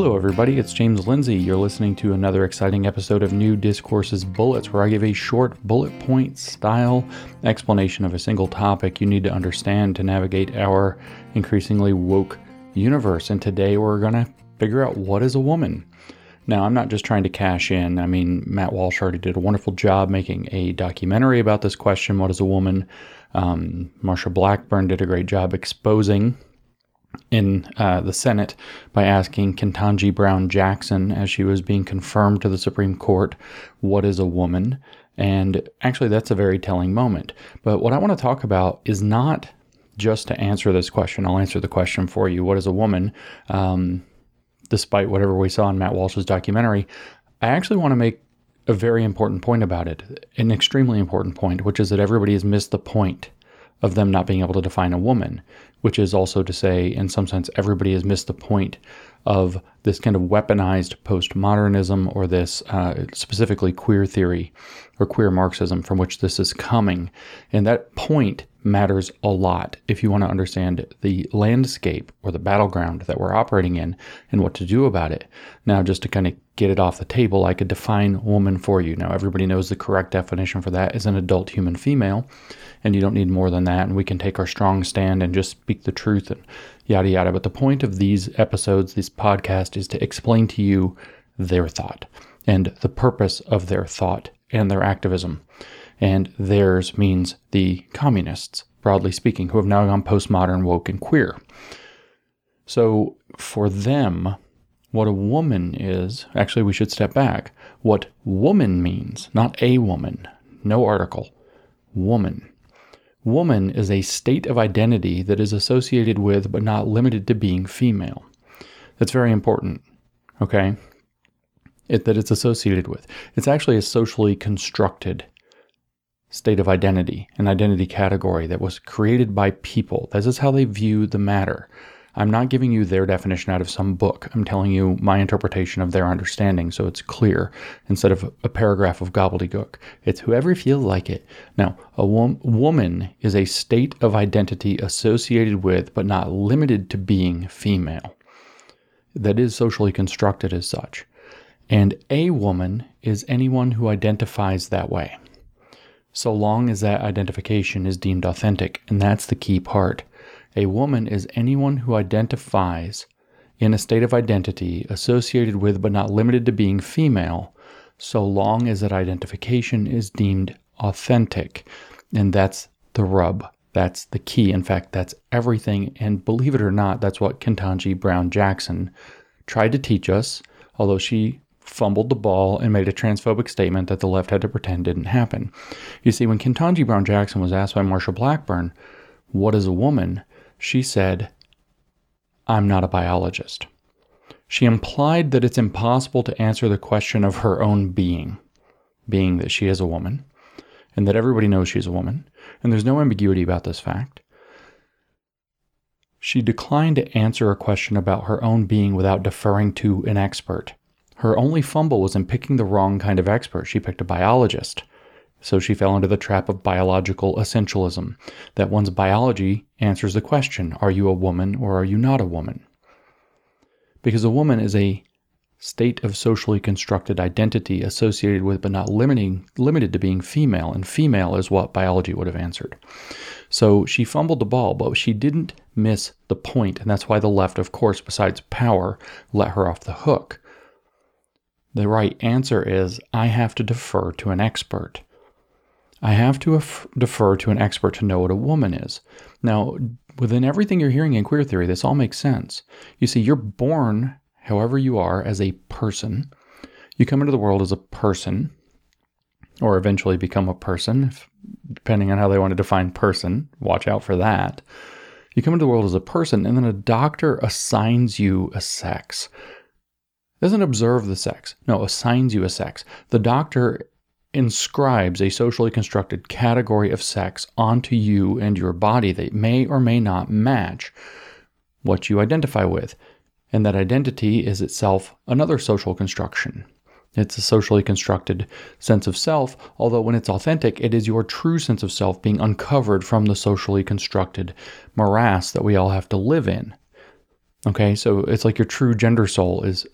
Hello, everybody. It's James Lindsay. You're listening to another exciting episode of New Discourses Bullets, where I give a short bullet point style explanation of a single topic you need to understand to navigate our increasingly woke universe. And today we're going to figure out what is a woman. Now, I'm not just trying to cash in. I mean, Matt Walsh already did a wonderful job making a documentary about this question what is a woman? Um, Marsha Blackburn did a great job exposing in uh, the Senate by asking Ketanji Brown Jackson, as she was being confirmed to the Supreme Court, what is a woman? And actually, that's a very telling moment. But what I want to talk about is not just to answer this question. I'll answer the question for you what is a woman? Um, despite whatever we saw in Matt Walsh's documentary, I actually want to make a very important point about it, an extremely important point, which is that everybody has missed the point of them not being able to define a woman, which is also to say, in some sense, everybody has missed the point of this kind of weaponized postmodernism or this uh, specifically queer theory or queer Marxism from which this is coming. And that point matters a lot if you want to understand the landscape or the battleground that we're operating in and what to do about it. Now, just to kind of get it off the table, I could define woman for you. Now, everybody knows the correct definition for that is an adult human female, and you don't need more than that. And we can take our strong stand and just speak the truth and yada yada. But the point of these episodes, this podcast, is to explain to you their thought and the purpose of their thought and their activism and theirs means the communists, broadly speaking, who have now gone postmodern, woke, and queer. So for them, what a woman is, actually, we should step back. What woman means, not a woman, no article, woman. Woman is a state of identity that is associated with, but not limited to being female. That's very important, okay? It, that it's associated with. It's actually a socially constructed state of identity, an identity category that was created by people. This is how they view the matter. I'm not giving you their definition out of some book. I'm telling you my interpretation of their understanding so it's clear instead of a paragraph of gobbledygook. It's whoever feels like it. Now, a wom- woman is a state of identity associated with, but not limited to being female, that is socially constructed as such. And a woman is anyone who identifies that way so long as that identification is deemed authentic. And that's the key part. A woman is anyone who identifies in a state of identity associated with but not limited to being female, so long as that identification is deemed authentic. And that's the rub. That's the key. In fact, that's everything. And believe it or not, that's what Ketanji Brown Jackson tried to teach us, although she fumbled the ball and made a transphobic statement that the left had to pretend didn't happen. You see, when Ketanji Brown Jackson was asked by Marsha Blackburn, What is a woman? She said, I'm not a biologist. She implied that it's impossible to answer the question of her own being, being that she is a woman, and that everybody knows she's a woman, and there's no ambiguity about this fact. She declined to answer a question about her own being without deferring to an expert, her only fumble was in picking the wrong kind of expert. She picked a biologist. So she fell into the trap of biological essentialism that one's biology answers the question are you a woman or are you not a woman? Because a woman is a state of socially constructed identity associated with but not limiting, limited to being female, and female is what biology would have answered. So she fumbled the ball, but she didn't miss the point, and that's why the left, of course, besides power, let her off the hook. The right answer is I have to defer to an expert. I have to af- defer to an expert to know what a woman is. Now, within everything you're hearing in queer theory, this all makes sense. You see, you're born however you are as a person. You come into the world as a person, or eventually become a person, depending on how they want to define person. Watch out for that. You come into the world as a person, and then a doctor assigns you a sex doesn't observe the sex, no, assigns you a sex. The doctor inscribes a socially constructed category of sex onto you and your body that may or may not match what you identify with. And that identity is itself another social construction. It's a socially constructed sense of self, although when it's authentic, it is your true sense of self being uncovered from the socially constructed morass that we all have to live in. Okay, so it's like your true gender soul is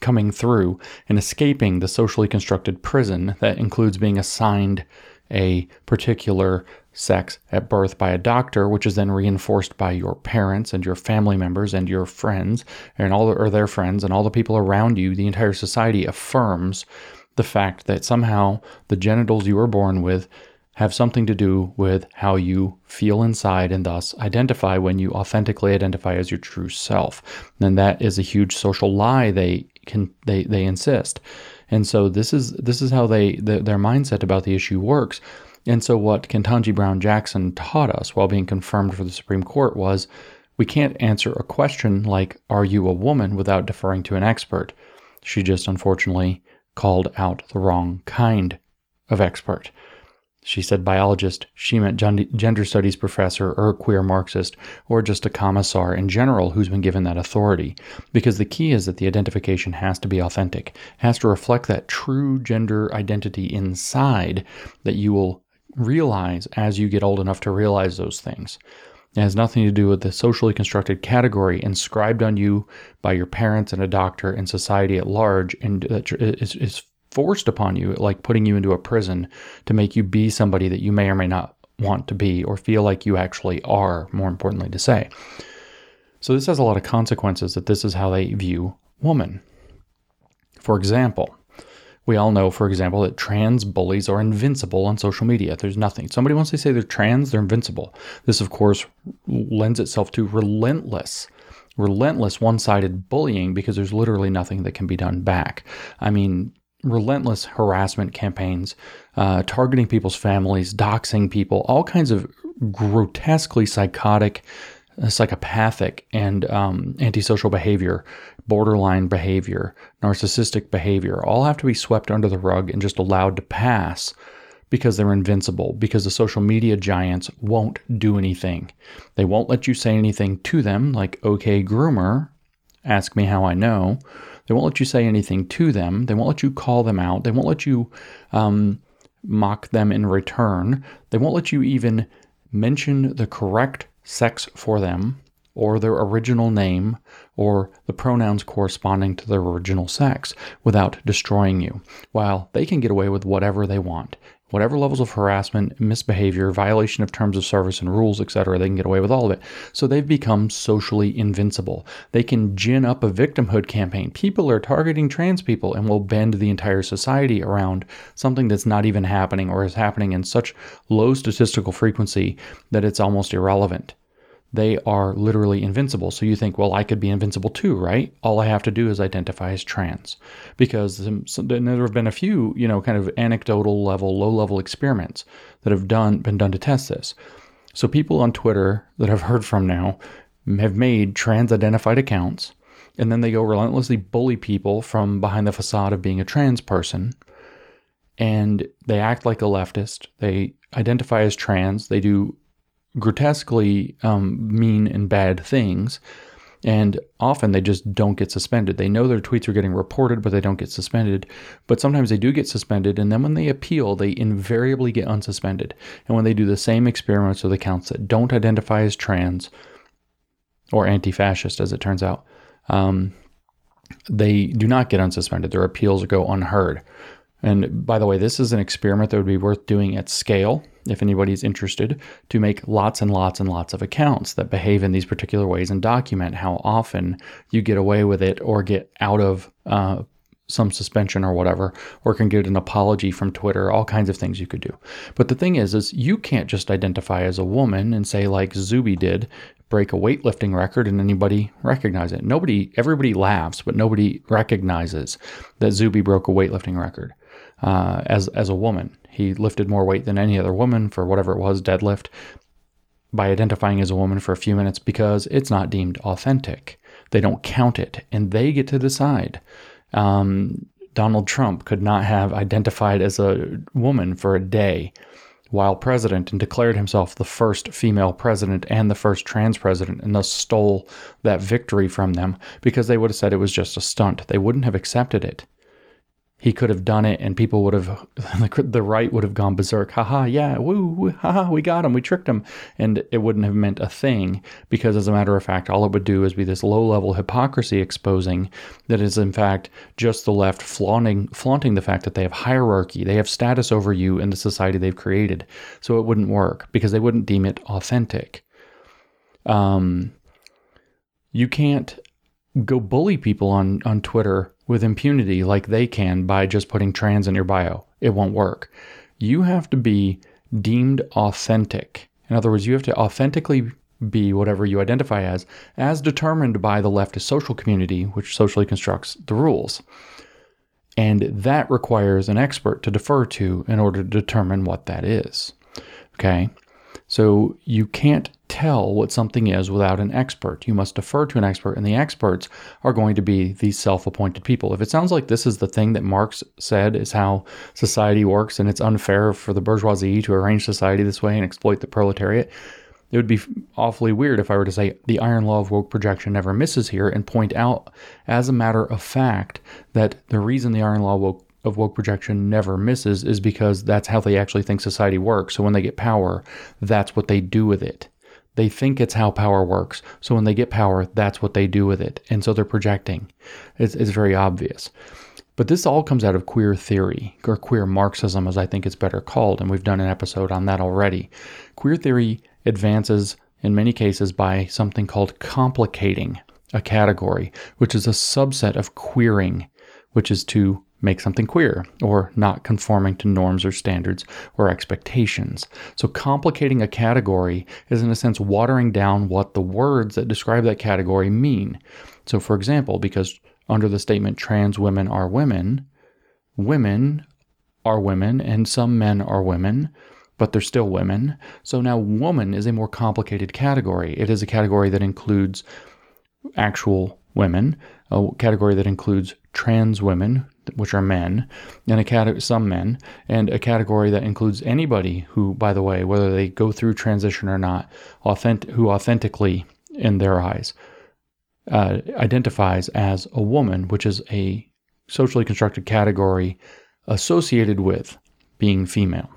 coming through and escaping the socially constructed prison that includes being assigned a particular sex at birth by a doctor, which is then reinforced by your parents and your family members and your friends and all or their friends and all the people around you. The entire society affirms the fact that somehow the genitals you were born with have something to do with how you feel inside and thus identify when you authentically identify as your true self. And that is a huge social lie they can they they insist. And so this is this is how they the, their mindset about the issue works. And so what Ketanji Brown Jackson taught us while being confirmed for the Supreme Court was we can't answer a question like are you a woman without deferring to an expert. She just unfortunately called out the wrong kind of expert. She said biologist, she meant gender studies professor or queer Marxist or just a commissar in general who's been given that authority. Because the key is that the identification has to be authentic, has to reflect that true gender identity inside that you will realize as you get old enough to realize those things. It has nothing to do with the socially constructed category inscribed on you by your parents and a doctor and society at large, and that is, is forced upon you, like putting you into a prison to make you be somebody that you may or may not want to be or feel like you actually are, more importantly to say. So, this has a lot of consequences that this is how they view woman. For example, we all know, for example, that trans bullies are invincible on social media. There's nothing. Somebody wants to say they're trans, they're invincible. This, of course, lends itself to relentless, relentless one sided bullying because there's literally nothing that can be done back. I mean, relentless harassment campaigns, uh, targeting people's families, doxing people, all kinds of grotesquely psychotic, uh, psychopathic, and um, antisocial behavior, borderline behavior, narcissistic behavior, all have to be swept under the rug and just allowed to pass because they're invincible, because the social media giants won't do anything. They won't let you say anything to them, like, okay, groomer, ask me how I know they won't let you say anything to them. They won't let you call them out. They won't let you um, mock them in return. They won't let you even mention the correct sex for them or their original name or the pronouns corresponding to their original sex without destroying you, while they can get away with whatever they want whatever levels of harassment, misbehavior, violation of terms of service and rules, etc., they can get away with all of it. So they've become socially invincible. They can gin up a victimhood campaign. People are targeting trans people and will bend the entire society around something that's not even happening or is happening in such low statistical frequency that it's almost irrelevant they are literally invincible. So you think, well, I could be invincible too, right? All I have to do is identify as trans. Because there have been a few, you know, kind of anecdotal level, low level experiments that have done been done to test this. So people on Twitter that I've heard from now have made trans identified accounts and then they go relentlessly bully people from behind the facade of being a trans person and they act like a leftist. They identify as trans. They do grotesquely um, mean and bad things. And often they just don't get suspended. They know their tweets are getting reported, but they don't get suspended. But sometimes they do get suspended. And then when they appeal, they invariably get unsuspended. And when they do the same experiments with accounts that don't identify as trans or anti fascist, as it turns out, um, they do not get unsuspended. Their appeals go unheard. And by the way, this is an experiment that would be worth doing at scale if anybody's interested, to make lots and lots and lots of accounts that behave in these particular ways and document how often you get away with it or get out of uh, some suspension or whatever, or can get an apology from Twitter, all kinds of things you could do. But the thing is, is you can't just identify as a woman and say like Zuby did, break a weightlifting record and anybody recognize it. Nobody, everybody laughs, but nobody recognizes that Zuby broke a weightlifting record uh, as as a woman. He lifted more weight than any other woman for whatever it was, deadlift, by identifying as a woman for a few minutes because it's not deemed authentic. They don't count it, and they get to decide. Um, Donald Trump could not have identified as a woman for a day while president and declared himself the first female president and the first trans president and thus stole that victory from them because they would have said it was just a stunt. They wouldn't have accepted it he could have done it and people would have the right would have gone berserk. Haha yeah woo, woo haha we got him we tricked him. And it wouldn't have meant a thing because as a matter of fact all it would do is be this low level hypocrisy exposing that is in fact just the left flaunting flaunting the fact that they have hierarchy they have status over you in the society they've created. So it wouldn't work because they wouldn't deem it authentic. Um you can't go bully people on on Twitter with impunity like they can by just putting trans in your bio. It won't work. You have to be deemed authentic. In other words, you have to authentically be whatever you identify as, as determined by the leftist social community, which socially constructs the rules. And that requires an expert to defer to in order to determine what that is. Okay? So you can't tell what something is without an expert. You must defer to an expert, and the experts are going to be these self appointed people. If it sounds like this is the thing that Marx said is how society works, and it's unfair for the bourgeoisie to arrange society this way and exploit the proletariat, it would be awfully weird if I were to say the iron law of woke projection never misses here and point out, as a matter of fact, that the reason the iron law woke of woke projection never misses is because that's how they actually think society works. So when they get power, that's what they do with it. They think it's how power works. So when they get power, that's what they do with it. And so they're projecting. It's, it's very obvious. But this all comes out of queer theory, or queer Marxism, as I think it's better called. And we've done an episode on that already. Queer theory advances in many cases by something called complicating a category, which is a subset of queering, which is to make something queer or not conforming to norms or standards or expectations. So, complicating a category is, in a sense, watering down what the words that describe that category mean. So, for example, because under the statement trans women are women, women are women and some men are women, but they're still women. So now woman is a more complicated category. It is a category that includes actual women, a category that includes trans women, which are men, and a some men, and a category that includes anybody who, by the way, whether they go through transition or not, authentic, who authentically, in their eyes, uh, identifies as a woman, which is a socially constructed category associated with being female.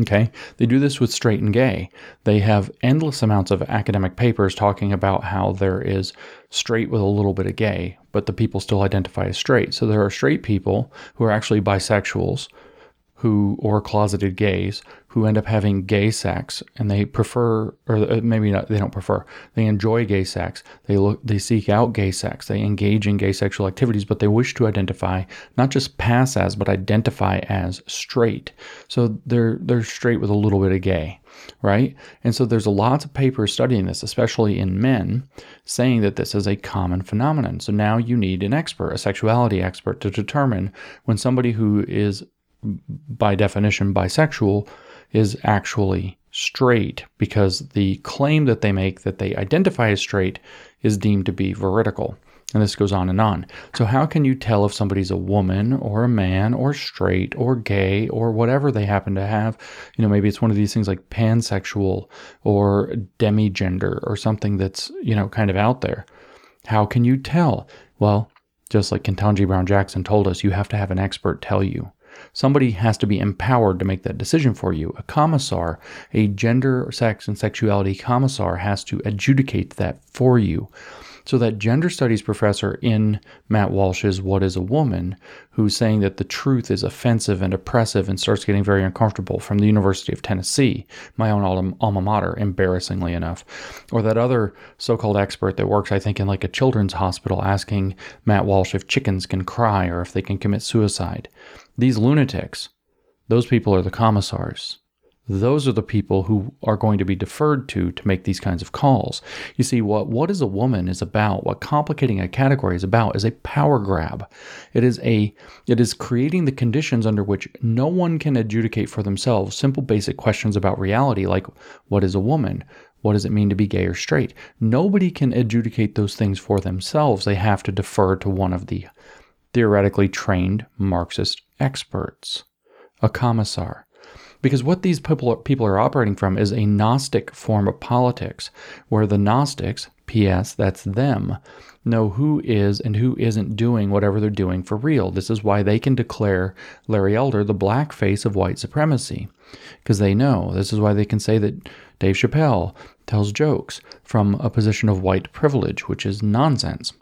Okay, they do this with straight and gay. They have endless amounts of academic papers talking about how there is straight with a little bit of gay, but the people still identify as straight. So there are straight people who are actually bisexuals who or closeted gays who end up having gay sex and they prefer or uh, maybe not they don't prefer they enjoy gay sex. They look they seek out gay sex. They engage in gay sexual activities but they wish to identify not just pass as but identify as straight. So they're they're straight with a little bit of gay right? And so there's lots of papers studying this especially in men saying that this is a common phenomenon. So now you need an expert a sexuality expert to determine when somebody who is by definition bisexual is actually straight because the claim that they make that they identify as straight is deemed to be veridical. And this goes on and on. So, how can you tell if somebody's a woman or a man or straight or gay or whatever they happen to have? You know, maybe it's one of these things like pansexual or demigender or something that's, you know, kind of out there. How can you tell? Well, just like Ketanji Brown Jackson told us, you have to have an expert tell you. Somebody has to be empowered to make that decision for you. A commissar, a gender, sex, and sexuality commissar, has to adjudicate that for you. So, that gender studies professor in Matt Walsh's What is a Woman, who's saying that the truth is offensive and oppressive and starts getting very uncomfortable from the University of Tennessee, my own alma mater, embarrassingly enough. Or that other so called expert that works, I think, in like a children's hospital asking Matt Walsh if chickens can cry or if they can commit suicide. These lunatics, those people are the commissars. Those are the people who are going to be deferred to to make these kinds of calls. You see, what what is a woman is about, what complicating a category is about, is a power grab. It is a it is creating the conditions under which no one can adjudicate for themselves simple basic questions about reality, like what is a woman? What does it mean to be gay or straight? Nobody can adjudicate those things for themselves. They have to defer to one of the theoretically trained Marxist experts, a commissar. Because what these people are, people are operating from is a Gnostic form of politics, where the Gnostics, P.S. That's them. Know who is and who isn't doing whatever they're doing for real. This is why they can declare Larry Elder the black face of white supremacy. Because they know. This is why they can say that Dave Chappelle tells jokes from a position of white privilege, which is nonsense.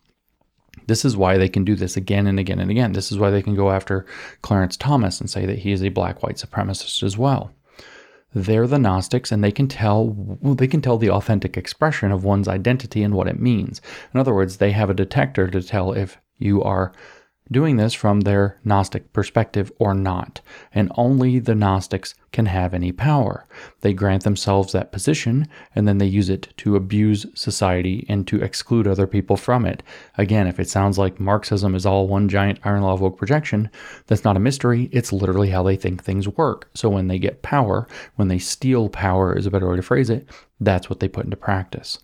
This is why they can do this again and again and again. This is why they can go after Clarence Thomas and say that he is a black white supremacist as well. They're the Gnostics, and they can tell they can tell the authentic expression of one's identity and what it means. In other words, they have a detector to tell if you are doing this from their Gnostic perspective or not, and only the Gnostics can have any power. They grant themselves that position, and then they use it to abuse society and to exclude other people from it. Again, if it sounds like Marxism is all one giant iron law of woke projection, that's not a mystery. It's literally how they think things work. So when they get power, when they steal power is a better way to phrase it, that's what they put into practice.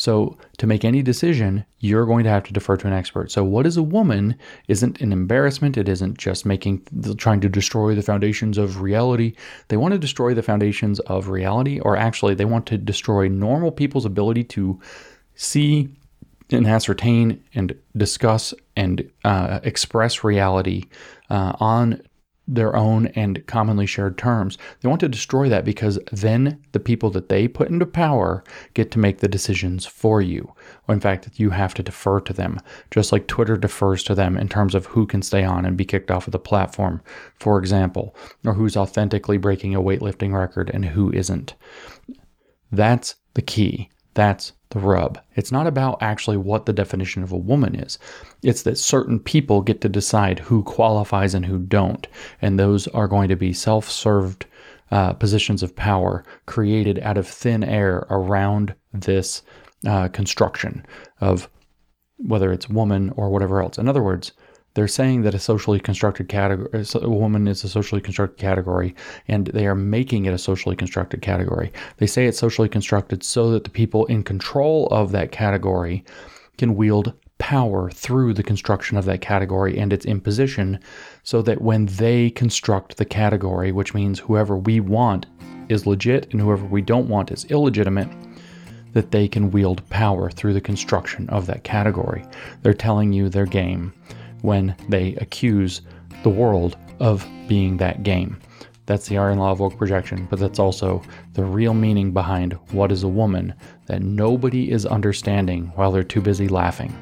So, to make any decision, you're going to have to defer to an expert. So, what is a woman isn't an embarrassment. It isn't just making, trying to destroy the foundations of reality. They want to destroy the foundations of reality, or actually, they want to destroy normal people's ability to see and ascertain and discuss and uh, express reality uh, on their own and commonly shared terms. They want to destroy that because then the people that they put into power get to make the decisions for you. In fact, you have to defer to them, just like Twitter defers to them in terms of who can stay on and be kicked off of the platform, for example, or who's authentically breaking a weightlifting record and who isn't. That's the key. That's the rub. It's not about actually what the definition of a woman is. It's that certain people get to decide who qualifies and who don't. And those are going to be self served uh, positions of power created out of thin air around this uh, construction of whether it's woman or whatever else. In other words, they're saying that a socially constructed category, a woman is a socially constructed category, and they are making it a socially constructed category. They say it's socially constructed so that the people in control of that category can wield power through the construction of that category and its imposition, so that when they construct the category, which means whoever we want is legit and whoever we don't want is illegitimate, that they can wield power through the construction of that category. They're telling you their game when they accuse the world of being that game. That's the iron law of woke projection, but that's also the real meaning behind what is a woman that nobody is understanding while they're too busy laughing.